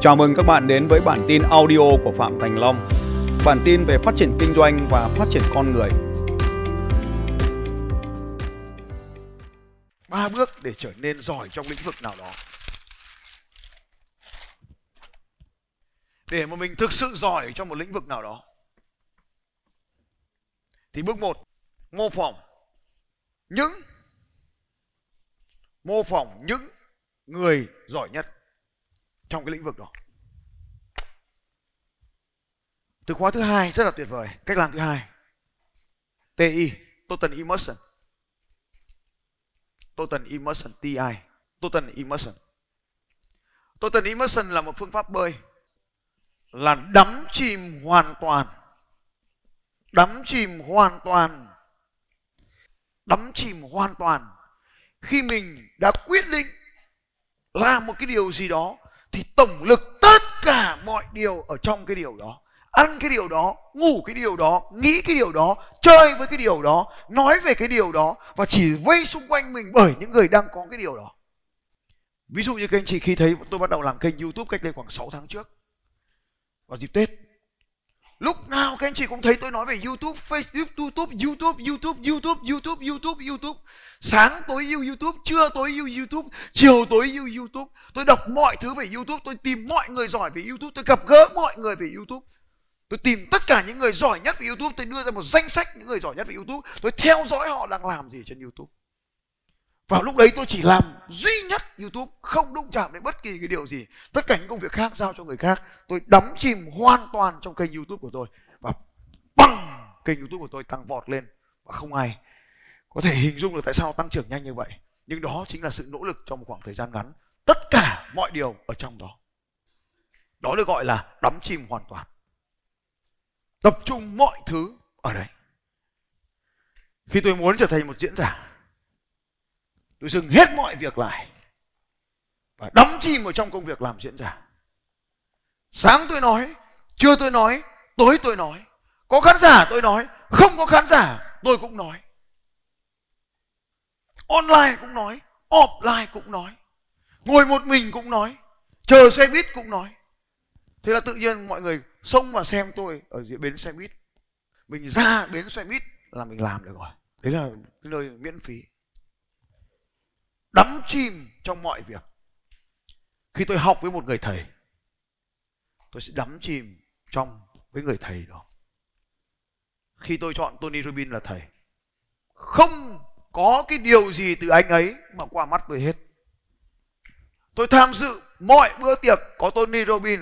Chào mừng các bạn đến với bản tin audio của Phạm Thành Long. Bản tin về phát triển kinh doanh và phát triển con người. ba bước để trở nên giỏi trong lĩnh vực nào đó. Để mà mình thực sự giỏi trong một lĩnh vực nào đó. Thì bước một, mô phỏng những, mô phỏng những người giỏi nhất trong cái lĩnh vực đó. Từ khóa thứ hai rất là tuyệt vời. Cách làm thứ hai. TI, Total Immersion. Total Immersion, TI, Total Immersion. Total Immersion là một phương pháp bơi là đắm chìm hoàn toàn. Đắm chìm hoàn toàn. Đắm chìm hoàn toàn. Khi mình đã quyết định làm một cái điều gì đó thì tổng lực tất cả mọi điều ở trong cái điều đó. Ăn cái điều đó, ngủ cái điều đó, nghĩ cái điều đó, chơi với cái điều đó, nói về cái điều đó và chỉ vây xung quanh mình bởi những người đang có cái điều đó. Ví dụ như các anh chị khi thấy tôi bắt đầu làm kênh youtube cách đây khoảng 6 tháng trước, vào dịp tết lúc nào các anh chị cũng thấy tôi nói về youtube, facebook, youtube youtube youtube youtube youtube youtube youtube. Sáng tối yêu youtube, trưa tối yêu youtube, chiều tối yêu youtube. Tôi đọc mọi thứ về youtube, tôi tìm mọi người giỏi về youtube, tôi gặp gỡ mọi người về youtube. Tôi tìm tất cả những người giỏi nhất về youtube, tôi đưa ra một danh sách những người giỏi nhất về youtube. Tôi theo dõi họ đang làm gì trên youtube vào lúc đấy tôi chỉ làm duy nhất youtube, không đụng chạm đến bất kỳ cái điều gì. Tất cả những công việc khác giao cho người khác. Tôi đắm chìm hoàn toàn trong kênh youtube của tôi. Và bằng kênh youtube của tôi tăng vọt lên. Và không ai có thể hình dung được tại sao tăng trưởng nhanh như vậy. Nhưng đó chính là sự nỗ lực trong một khoảng thời gian ngắn. Tất cả mọi điều ở trong đó. Đó được gọi là đắm chìm hoàn toàn. Tập trung mọi thứ ở đây khi tôi muốn trở thành một diễn giả tôi dừng hết mọi việc lại và đắm chìm vào trong công việc làm diễn giả. Sáng tôi nói, trưa tôi nói, tối tôi nói. Có khán giả tôi nói, không có khán giả tôi cũng nói. Online cũng nói, offline cũng nói. Ngồi một mình cũng nói, chờ xe buýt cũng nói. Thế là tự nhiên mọi người xông vào xem tôi ở dưới bến xe buýt. Mình ra bến xe buýt là mình làm được rồi. Đấy là cái nơi miễn phí đắm chìm trong mọi việc. Khi tôi học với một người thầy, tôi sẽ đắm chìm trong với người thầy đó. Khi tôi chọn Tony Robbins là thầy, không có cái điều gì từ anh ấy mà qua mắt tôi hết. Tôi tham dự mọi bữa tiệc có Tony Robbins.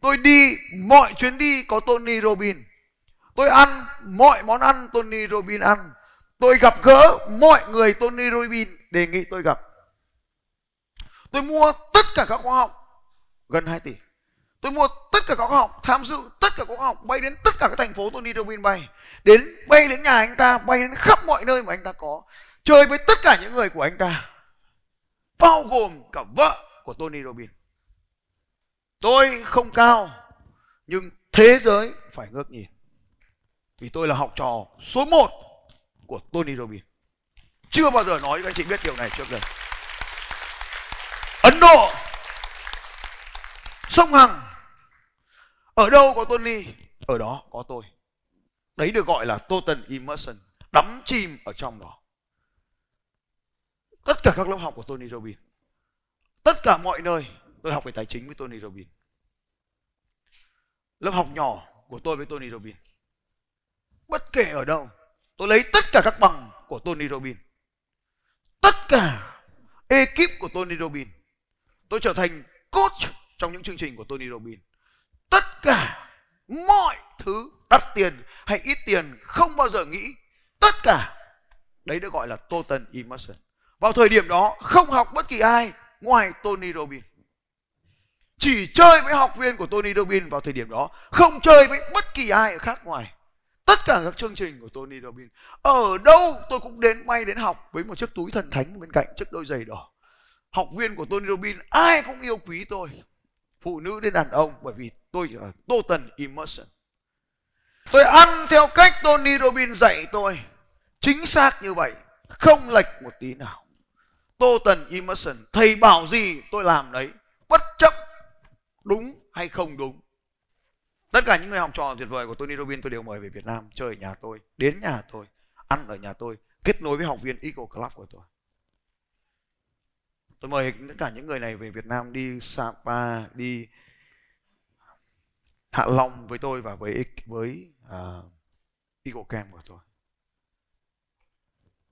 Tôi đi mọi chuyến đi có Tony Robbins. Tôi ăn mọi món ăn Tony Robbins ăn. Tôi gặp gỡ mọi người Tony Robbins. Đề nghị tôi gặp tôi mua tất cả các khóa học, gần 2 tỷ. Tôi mua tất cả các khóa học, tham dự tất cả các khóa học, bay đến tất cả các thành phố Tony Robbins bay. Đến bay đến nhà anh ta, bay đến khắp mọi nơi mà anh ta có. Chơi với tất cả những người của anh ta. Bao gồm cả vợ của Tony Robbins tôi không cao, nhưng thế giới phải ngước nhìn. Vì tôi là học trò số 1 của Tony Robbins chưa bao giờ nói các anh chị biết điều này trước đây. Ấn Độ. Sông Hằng. Ở đâu có Tony? Ở đó có tôi. Đấy được gọi là total immersion, đắm chìm ở trong đó. Tất cả các lớp học của Tony Robbins, tất cả mọi nơi tôi học về tài chính với Tony Robbins. Lớp học nhỏ của tôi với Tony Robbins. Bất kể ở đâu, tôi lấy tất cả các bằng của Tony Robbins. Tất cả ekip của Tony Robbins tôi trở thành coach trong những chương trình của Tony Robbins. Tất cả mọi thứ đắt tiền hay ít tiền không bao giờ nghĩ. Tất cả. Đấy được gọi là total immersion. Vào thời điểm đó, không học bất kỳ ai ngoài Tony Robbins. Chỉ chơi với học viên của Tony Robbins vào thời điểm đó, không chơi với bất kỳ ai khác ngoài. Tất cả các chương trình của Tony Robbins. Ở đâu tôi cũng đến, bay đến học với một chiếc túi thần thánh bên cạnh chiếc đôi giày đỏ học viên của Tony Robbins, ai cũng yêu quý tôi. Phụ nữ đến đàn ông, bởi vì tôi là total immersion. Tôi ăn theo cách Tony Robbins dạy tôi. Chính xác như vậy, không lệch một tí nào. Total immersion, thầy bảo gì tôi làm đấy, bất chấp đúng hay không đúng. Tất cả những người học trò tuyệt vời của Tony Robbins tôi đều mời về Việt Nam chơi ở nhà tôi, đến nhà tôi, ăn ở nhà tôi, kết nối với học viên Eagle Club của tôi tôi mời tất cả những người này về Việt Nam đi Sapa đi Hạ Long với tôi và với với uh, Eagle Camp của tôi.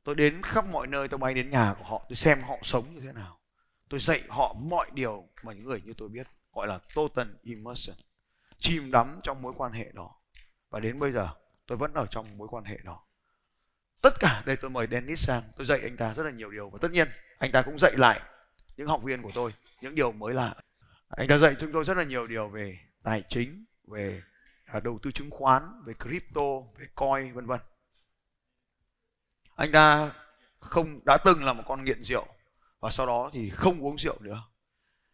Tôi đến khắp mọi nơi tôi bay đến nhà của họ tôi xem họ sống như thế nào. Tôi dạy họ mọi điều mà những người như tôi biết gọi là total immersion chìm đắm trong mối quan hệ đó. Và đến bây giờ tôi vẫn ở trong mối quan hệ đó. Tất cả đây tôi mời Dennis sang tôi dạy anh ta rất là nhiều điều. Và tất nhiên anh ta cũng dạy lại những học viên của tôi, những điều mới lạ. Anh đã dạy chúng tôi rất là nhiều điều về tài chính, về à, đầu tư chứng khoán, về crypto, về coin, vân vân. Anh ta không, đã từng là một con nghiện rượu và sau đó thì không uống rượu nữa.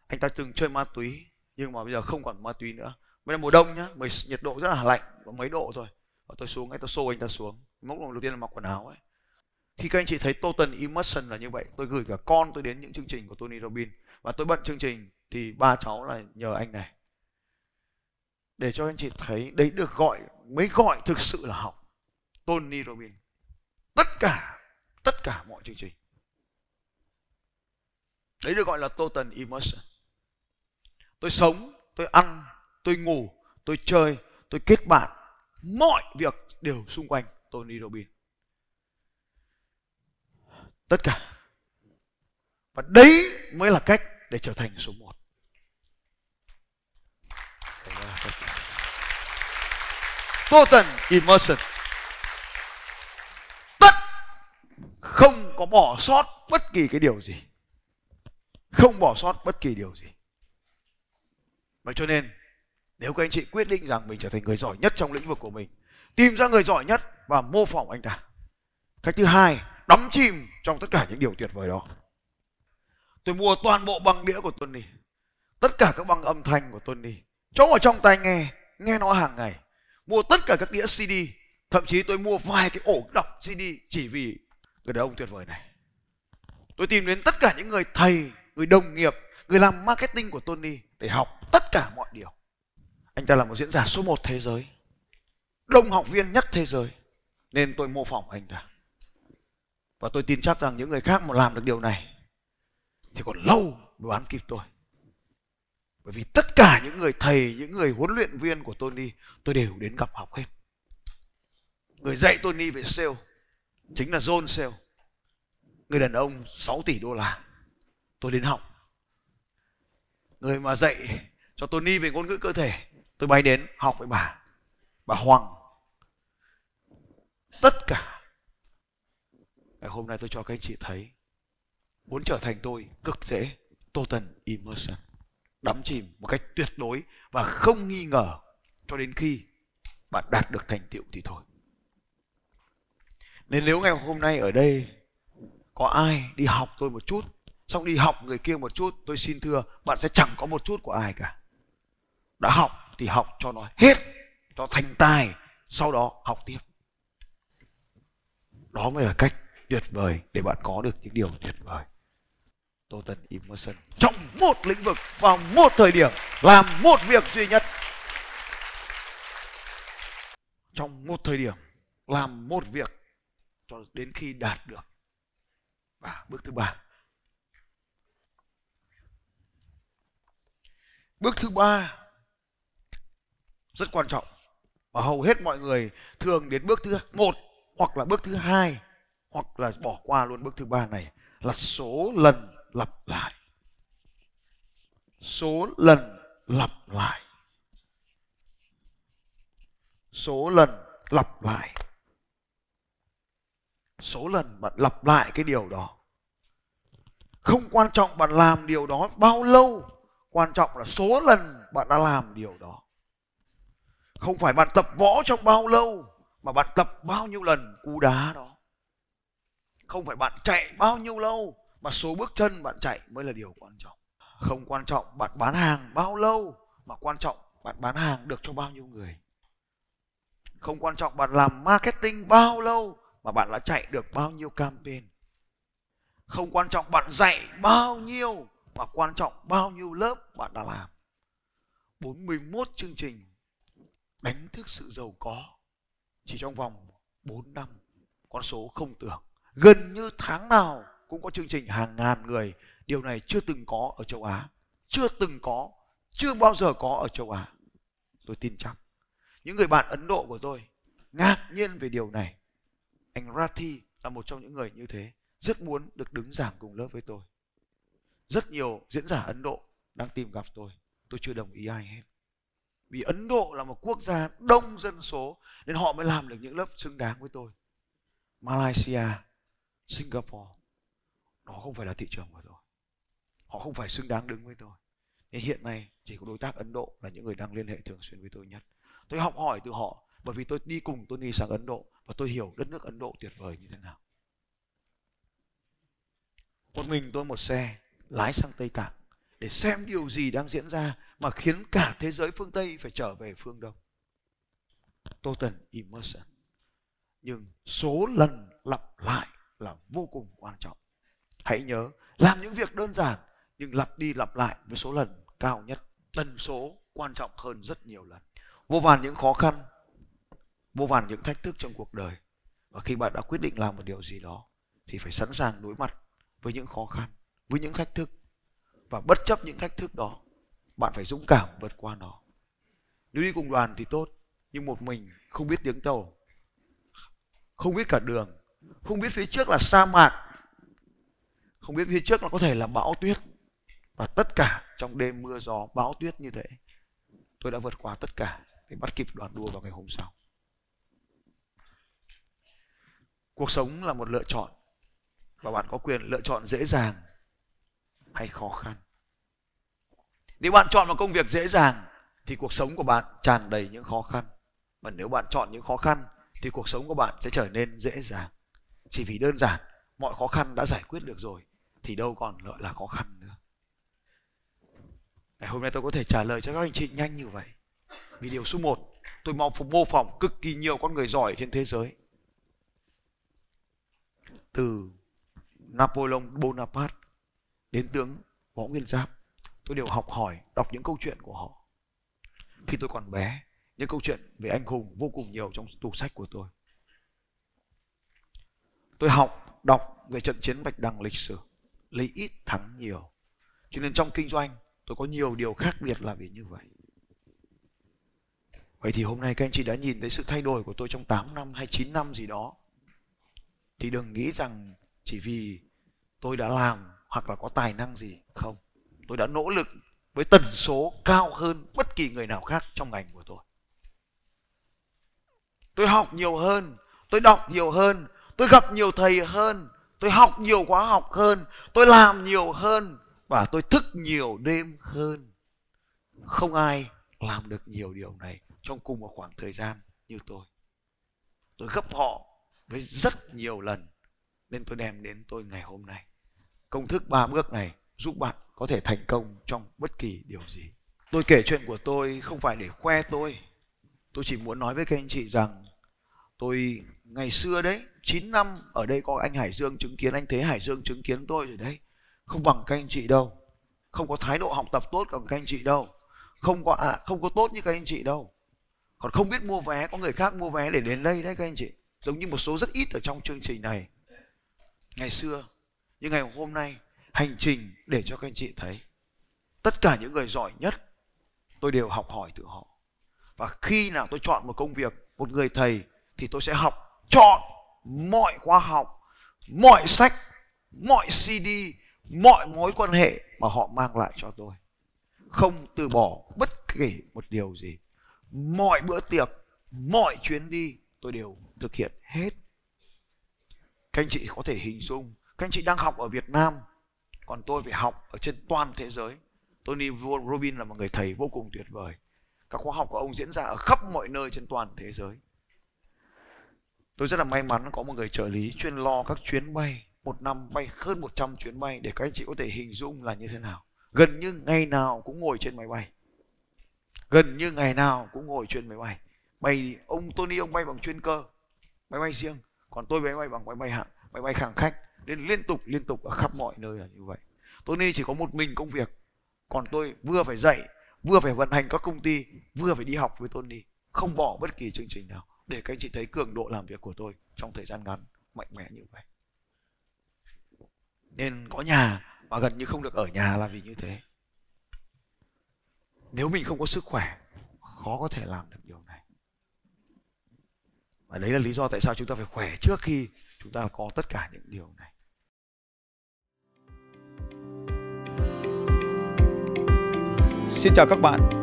Anh ta từng chơi ma túy nhưng mà bây giờ không còn ma túy nữa. Bây giờ mùa đông nhá nhiệt độ rất là lạnh, có mấy độ thôi. Và tôi xuống anh ta xô anh ta xuống. Mốc đầu tiên là mặc quần áo ấy khi các anh chị thấy total immersion là như vậy, tôi gửi cả con tôi đến những chương trình của Tony Robbins. Và tôi bận chương trình thì ba cháu là nhờ anh này. Để cho anh chị thấy, đấy được gọi, mới gọi thực sự là học. Tony Robbins. Tất cả tất cả mọi chương trình. Đấy được gọi là total immersion tôi sống, tôi ăn, tôi ngủ, tôi chơi, tôi kết bạn. Mọi việc đều xung quanh Tony Robbins tất cả. Và đấy mới là cách để trở thành số một. Total immersion. Tất không có bỏ sót bất kỳ cái điều gì. Không bỏ sót bất kỳ điều gì. Vậy cho nên, nếu các anh chị quyết định rằng mình trở thành người giỏi nhất trong lĩnh vực của mình, tìm ra người giỏi nhất và mô phỏng anh ta. Cách thứ hai đắm chìm trong tất cả những điều tuyệt vời đó. Tôi mua toàn bộ băng đĩa của Tony, tất cả các băng âm thanh của Tony cho ở trong tai nghe nghe nó hàng ngày. Mua tất cả các đĩa CD thậm chí tôi mua vài cái ổ đọc CD chỉ vì người đàn ông tuyệt vời này. Tôi tìm đến tất cả những người thầy, người đồng nghiệp, người làm marketing của Tony để học tất cả mọi điều. Anh ta là một diễn giả số 1 thế giới, đông học viên nhất thế giới, nên tôi mô phỏng anh ta và tôi tin chắc rằng những người khác mà làm được điều này thì còn lâu mới bán kịp tôi. Bởi vì tất cả những người thầy, những người huấn luyện viên của Tony, tôi đều đến gặp học hết. Người dạy Tony về sale chính là John Sale. Người đàn ông 6 tỷ đô la. Tôi đến học. Người mà dạy cho Tony về ngôn ngữ cơ thể, tôi bay đến học với bà bà Hoàng. Tất cả ngày hôm nay tôi cho các anh chị thấy. Muốn trở thành tôi, cực dễ total immersion. Đắm chìm một cách tuyệt đối và không nghi ngờ cho đến khi bạn đạt được thành tựu thì thôi. Nên nếu ngày hôm nay ở đây có ai đi học tôi một chút, xong đi học người kia một chút, tôi xin thưa, bạn sẽ chẳng có một chút của ai cả. Đã học thì học cho nó hết, cho thành tài, sau đó học tiếp. Đó mới là cách tuyệt vời để bạn có được những điều tuyệt vời. Total immersion trong một lĩnh vực vào một thời điểm, làm một việc duy nhất. Trong một thời điểm, làm một việc cho đến khi đạt được. Và bước thứ ba. Bước thứ ba, rất quan trọng. Và hầu hết mọi người thường đến bước thứ một hoặc là bước thứ hai hoặc là bỏ qua luôn. Bước thứ ba này là số lần lặp lại. Số lần lặp lại. Số lần lặp lại. Số lần bạn lặp lại cái điều đó. Không quan trọng bạn làm điều đó bao lâu, quan trọng là số lần bạn đã làm điều đó. Không phải bạn tập võ trong bao lâu, mà bạn tập bao nhiêu lần cú đá đó không phải bạn chạy bao nhiêu lâu, mà số bước chân bạn chạy mới là điều quan trọng. Không quan trọng bạn bán hàng bao lâu, mà quan trọng bạn bán hàng được cho bao nhiêu người. Không quan trọng bạn làm marketing bao lâu, mà bạn đã chạy được bao nhiêu campaign. Không quan trọng bạn dạy bao nhiêu, mà quan trọng bao nhiêu lớp bạn đã làm. 41 chương trình đánh thức sự giàu có chỉ trong vòng 4 năm, con số không tưởng gần như tháng nào cũng có chương trình hàng ngàn người. Điều này chưa từng có ở châu Á. Chưa từng có. Chưa bao giờ có ở châu Á. Tôi tin chắc. Những người bạn Ấn Độ của tôi ngạc nhiên về điều này. Anh Rathi là một trong những người như thế. Rất muốn được đứng giảng cùng lớp với tôi. Rất nhiều diễn giả Ấn Độ đang tìm gặp tôi. Tôi chưa đồng ý ai hết. Vì Ấn Độ là một quốc gia đông dân số, nên họ mới làm được những lớp xứng đáng với tôi. Malaysia Singapore, đó không phải là thị trường của tôi họ không phải xứng đáng đứng với tôi nên hiện nay chỉ có đối tác Ấn Độ là những người đang liên hệ thường xuyên với tôi nhất tôi học hỏi từ họ, bởi vì tôi đi cùng Tony sang Ấn Độ và tôi hiểu đất nước Ấn Độ tuyệt vời như thế nào một mình tôi một xe lái sang Tây Tạng để xem điều gì đang diễn ra mà khiến cả thế giới phương Tây phải trở về phương Đông. Total immersion. Nhưng số lần lặp lại là vô cùng quan trọng. Hãy nhớ, làm những việc đơn giản nhưng lặp đi lặp lại với số lần cao nhất. Tần số quan trọng hơn rất nhiều lần. Vô vàn những khó khăn, vô vàn những thách thức trong cuộc đời. Và khi bạn đã quyết định làm một điều gì đó thì phải sẵn sàng đối mặt với những khó khăn, với những thách thức và bất chấp những thách thức đó bạn phải dũng cảm vượt qua nó nếu đi cùng đoàn thì tốt nhưng một mình không biết tiếng tàu không biết cả đường không biết phía trước là sa mạc. Không biết phía trước là có thể là bão tuyết. Và tất cả trong đêm mưa gió, bão tuyết như thế, tôi đã vượt qua tất cả để bắt kịp đoàn đua vào ngày hôm sau. Cuộc sống là một lựa chọn và bạn có quyền lựa chọn dễ dàng hay khó khăn. Nếu bạn chọn một công việc dễ dàng thì cuộc sống của bạn tràn đầy những khó khăn. Và nếu bạn chọn những khó khăn thì cuộc sống của bạn sẽ trở nên dễ dàng chỉ vì đơn giản, mọi khó khăn đã giải quyết được rồi, thì đâu còn gọi là khó khăn nữa. Ngày hôm nay tôi có thể trả lời cho các anh chị nhanh như vậy. Vì điều số 1 tôi mong mô phỏng cực kỳ nhiều con người giỏi trên thế giới. Từ Napoleon Bonaparte đến tướng Võ Nguyên Giáp, tôi đều học hỏi, đọc những câu chuyện của họ. Khi tôi còn bé, những câu chuyện về anh hùng vô cùng nhiều trong tủ sách của tôi tôi học, đọc về trận chiến bạch đằng lịch sử, lấy ít thắng nhiều. Cho nên trong kinh doanh, tôi có nhiều điều khác biệt là vì như vậy. Vậy thì hôm nay các anh chị đã nhìn thấy sự thay đổi của tôi trong 8 năm hay 9 năm gì đó. Thì đừng nghĩ rằng chỉ vì tôi đã làm hoặc là có tài năng gì, không. Tôi đã nỗ lực với tần số cao hơn bất kỳ người nào khác trong ngành của tôi. Tôi học nhiều hơn, tôi đọc nhiều hơn tôi gặp nhiều thầy hơn, tôi học nhiều khóa học hơn, tôi làm nhiều hơn và tôi thức nhiều đêm hơn. Không ai làm được nhiều điều này trong cùng một khoảng thời gian như tôi. Tôi gấp họ với rất nhiều lần nên tôi đem đến tôi ngày hôm nay. Công thức ba bước này giúp bạn có thể thành công trong bất kỳ điều gì. Tôi kể chuyện của tôi không phải để khoe tôi. Tôi chỉ muốn nói với các anh chị rằng tôi ngày xưa đấy 9 năm ở đây có anh Hải Dương chứng kiến anh Thế Hải Dương chứng kiến tôi rồi đấy. Không bằng các anh chị đâu. Không có thái độ học tập tốt bằng các anh chị đâu. Không có à, không có tốt như các anh chị đâu. Còn không biết mua vé có người khác mua vé để đến đây đấy các anh chị. Giống như một số rất ít ở trong chương trình này. Ngày xưa nhưng ngày hôm nay hành trình để cho các anh chị thấy. Tất cả những người giỏi nhất tôi đều học hỏi từ họ. Và khi nào tôi chọn một công việc một người thầy thì tôi sẽ học chọn mọi khoa học, mọi sách, mọi cd mọi mối quan hệ mà họ mang lại cho tôi. Không từ bỏ bất kỳ một điều gì. Mọi bữa tiệc, mọi chuyến đi tôi đều thực hiện hết. Các anh chị có thể hình dung, các anh chị đang học ở việt nam, còn tôi phải học ở trên toàn thế giới. Tony Robbins là một người thầy vô cùng tuyệt vời. Các khóa học của ông diễn ra ở khắp mọi nơi trên toàn thế giới tôi rất là may mắn có một người trợ lý chuyên lo các chuyến bay, một năm bay hơn 100 chuyến bay để các anh chị có thể hình dung là như thế nào. Gần như ngày nào cũng ngồi trên máy bay. Gần như ngày nào cũng ngồi trên máy bay. Bay, ông Tony, ông bay bằng chuyên cơ, máy bay riêng. Còn tôi máy bay bằng máy bay hạng, máy bay hàng khách. Nên liên tục liên tục ở khắp mọi nơi là như vậy. Tony chỉ có một mình công việc. Còn tôi vừa phải dạy, vừa phải vận hành các công ty, vừa phải đi học với Tony. Không bỏ bất kỳ chương trình nào để các anh chị thấy cường độ làm việc của tôi trong thời gian ngắn mạnh mẽ như vậy. Nên có nhà mà gần như không được ở nhà là vì như thế. Nếu mình không có sức khỏe, khó có thể làm được điều này. Và đấy là lý do tại sao chúng ta phải khỏe trước khi chúng ta có tất cả những điều này. Xin chào các bạn